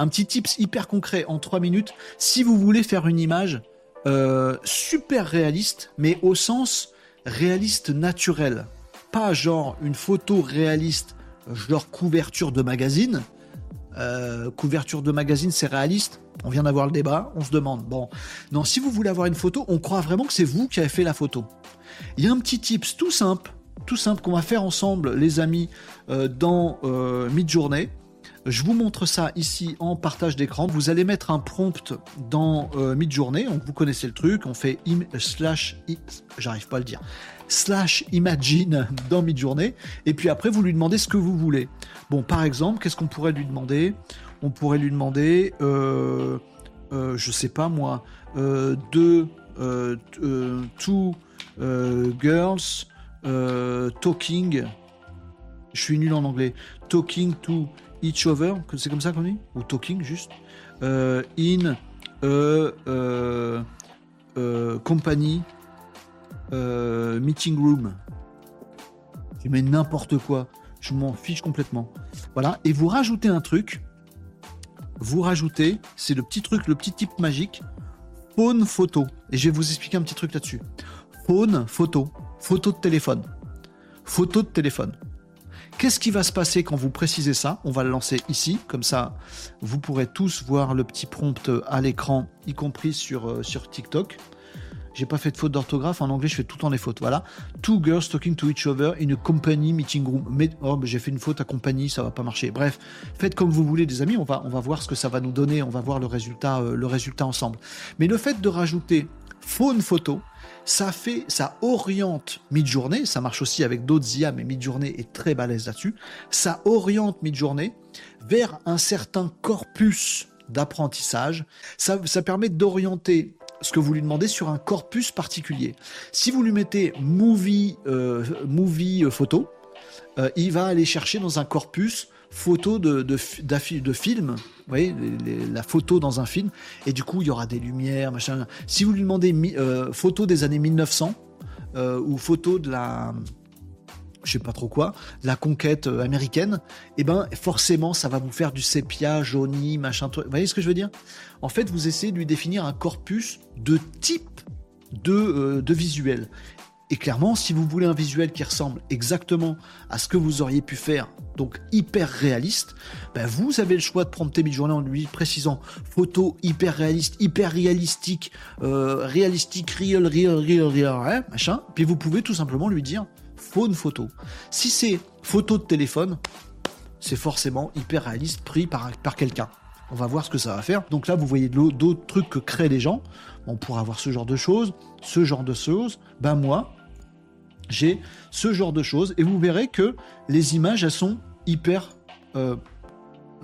un petit tips hyper concret en 3 minutes. Si vous voulez faire une image euh, super réaliste, mais au sens réaliste naturel, pas genre une photo réaliste, genre couverture de magazine. Euh, couverture de magazine, c'est réaliste. On vient d'avoir le débat, on se demande. Bon, non, si vous voulez avoir une photo, on croit vraiment que c'est vous qui avez fait la photo. Il y a un petit tips tout simple, tout simple qu'on va faire ensemble, les amis, euh, dans euh, Midjourney. Je vous montre ça ici en partage d'écran. Vous allez mettre un prompt dans euh, Midjourney. Donc vous connaissez le truc. On fait im slash, j'arrive pas à le dire, slash imagine dans Midjourney. Et puis après, vous lui demandez ce que vous voulez. Bon, par exemple, qu'est-ce qu'on pourrait lui demander? On pourrait lui demander, euh, euh, je sais pas moi, euh, euh, euh, two euh, girls euh, talking. Je suis nul en anglais. Talking to each que c'est comme ça qu'on dit Ou talking juste Euh, In a euh, euh, company meeting room. Je mets n'importe quoi. Je m'en fiche complètement. Voilà. Et vous rajoutez un truc. Vous rajoutez, c'est le petit truc, le petit type magique. Phone photo. Et je vais vous expliquer un petit truc là-dessus. Phone photo. Photo de téléphone. Photo de téléphone. Qu'est-ce qui va se passer quand vous précisez ça? On va le lancer ici, comme ça vous pourrez tous voir le petit prompt à l'écran, y compris sur, euh, sur TikTok. J'ai pas fait de faute d'orthographe, en anglais je fais tout le temps des fautes. Voilà. Two girls talking to each other in a company meeting room. Mais oh, j'ai fait une faute à compagnie, ça va pas marcher. Bref, faites comme vous voulez, les amis. On va, voir ce que ça va nous donner. On va voir le résultat, euh, le résultat ensemble. Mais le fait de rajouter phone photo, ça fait, ça oriente Midjourney, ça marche aussi avec d'autres IA, mais Midjourney est très balèze là-dessus. Ça oriente Midjourney vers un certain corpus d'apprentissage. Ça, ça permet d'orienter ce que vous lui demandez sur un corpus particulier. Si vous lui mettez movie, euh, movie euh, photo, euh, il va aller chercher dans un corpus photo de, de, de film, vous voyez, la photo dans un film, et du coup il y aura des lumières, machin. Si vous lui demandez euh, photo des années 1900 euh, ou photo de la, je sais pas trop quoi, la conquête euh, américaine, et ben forcément ça va vous faire du sépia, jauni, machin. Vous voyez ce que je veux dire? En fait, vous essayez de lui définir un corpus de type de, de visuel. Et clairement, si vous voulez un visuel qui ressemble exactement à ce que vous auriez pu faire, donc hyper réaliste, ben vous avez le choix de prompter Midjourney en lui précisant photo hyper réaliste, hyper réalistique, euh, réalistique, real, real, real, real, hein, machin. Puis vous pouvez tout simplement lui dire faune photo. Si c'est photo de téléphone, c'est forcément hyper réaliste pris par, par quelqu'un. On va voir ce que ça va faire. Donc là, vous voyez d'autres trucs que créent les gens. On pourra avoir ce genre de choses, ce genre de choses. Ben moi, j'ai ce genre de choses. Et vous verrez que les images, sont hyper euh,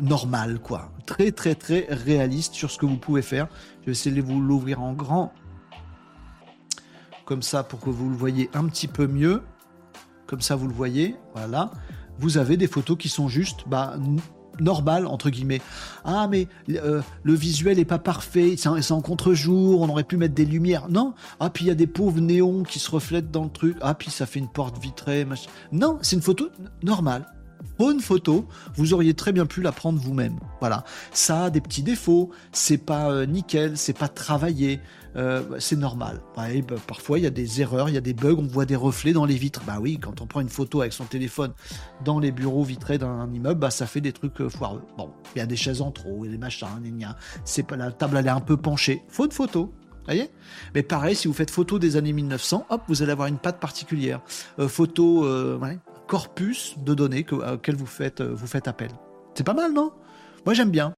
normales, quoi. Très, très, très réalistes sur ce que vous pouvez faire. Je vais essayer de vous l'ouvrir en grand. Comme ça, pour que vous le voyez un petit peu mieux. Comme ça, vous le voyez. Voilà. Vous avez des photos qui sont juste bah, n- normales, entre guillemets. Ah, mais euh, le visuel est pas parfait, c'est en, contre-jour, on aurait pu mettre des lumières. Non. Ah, puis il y a des pauvres néons qui se reflètent dans le truc. Ah, puis ça fait une porte vitrée. machin. Non, c'est une photo normale. Bonne photo, vous auriez très bien pu la prendre vous-même. Voilà. Ça a des petits défauts, c'est pas euh, nickel, c'est pas travaillé, euh, c'est normal. Bah, parfois, il y a des erreurs, il y a des bugs, on voit des reflets dans les vitres. Bah oui, quand on prend une photo avec son téléphone dans les bureaux vitrés d'un immeuble, bah ça fait des trucs euh, foireux. Bon, il y a des chaises en trop, et des machins, c'est pas la table, elle est un peu penchée. Faute photo. Voyez? Mais pareil, si vous faites photo des années 1900, hop, vous allez avoir une patte particulière. Photo, ouais, corpus de données que, auquel vous faites, euh, vous faites appel. C'est pas mal, non? Moi, j'aime bien.